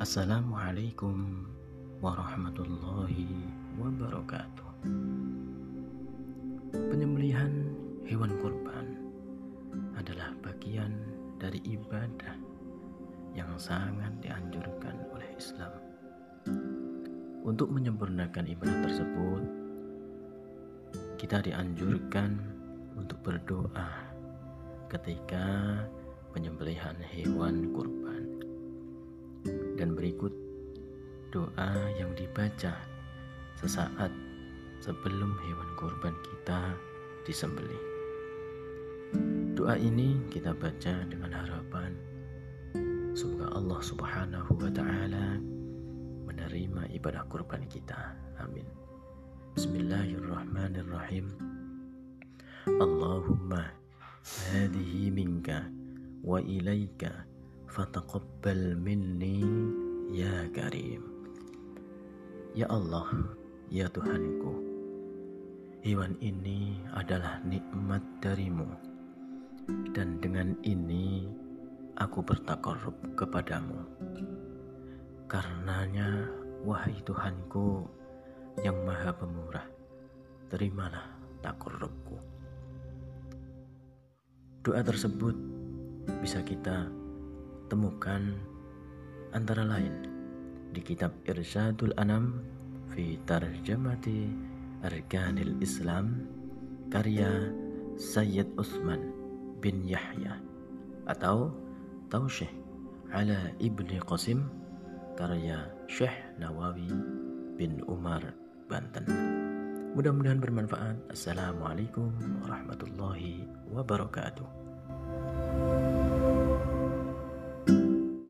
Assalamualaikum warahmatullahi wabarakatuh. Penyembelihan hewan kurban adalah bagian dari ibadah yang sangat dianjurkan oleh Islam. Untuk menyempurnakan ibadah tersebut, kita dianjurkan untuk berdoa ketika penyembelihan hewan kurban. Dan berikut doa yang dibaca sesaat sebelum hewan kurban kita disembelih. Doa ini kita baca dengan harapan semoga Allah Subhanahu wa taala menerima ibadah kurban kita. Amin. Bismillahirrahmanirrahim. Allahumma hadhihi minka wa ilaika fataqabbal minni ya karim. Ya Allah, ya Tuhanku, hewan ini adalah nikmat darimu dan dengan ini aku bertakarub kepadamu. Karenanya, wahai Tuhanku yang maha pemurah, terimalah takarubku. Doa tersebut bisa kita temukan antara lain di kitab Irsyadul Anam fi Tarjamati Arkanil Islam karya Sayyid Utsman bin Yahya atau Tausyih ala Ibni Qasim karya Syekh Nawawi bin Umar Banten. Mudah-mudahan bermanfaat. Assalamualaikum warahmatullahi wabarakatuh.